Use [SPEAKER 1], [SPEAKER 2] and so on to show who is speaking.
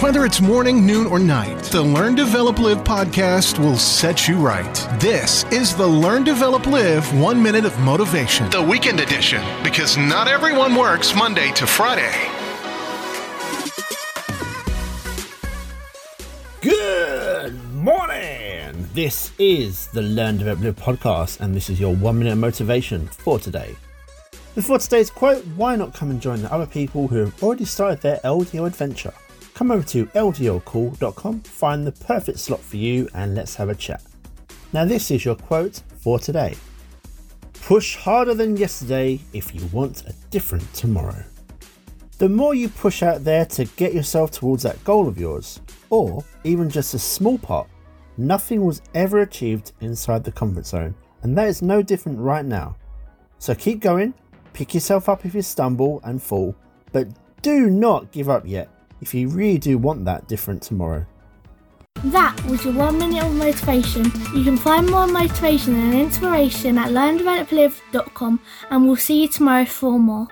[SPEAKER 1] Whether it's morning, noon, or night, the Learn, Develop, Live podcast will set you right. This is the Learn, Develop, Live One Minute of Motivation, the weekend edition, because not everyone works Monday to Friday.
[SPEAKER 2] Good morning! This is the Learn, Develop, Live podcast, and this is your one minute motivation for today. Before today's quote, why not come and join the other people who have already started their LDL adventure? Come over to ldlcall.com, find the perfect slot for you, and let's have a chat. Now, this is your quote for today Push harder than yesterday if you want a different tomorrow. The more you push out there to get yourself towards that goal of yours, or even just a small part, nothing was ever achieved inside the comfort zone, and that is no different right now. So keep going, pick yourself up if you stumble and fall, but do not give up yet if you really do want that different tomorrow.
[SPEAKER 3] That was your one minute of motivation. You can find more motivation and inspiration at learndeveloplive.com and we'll see you tomorrow for more.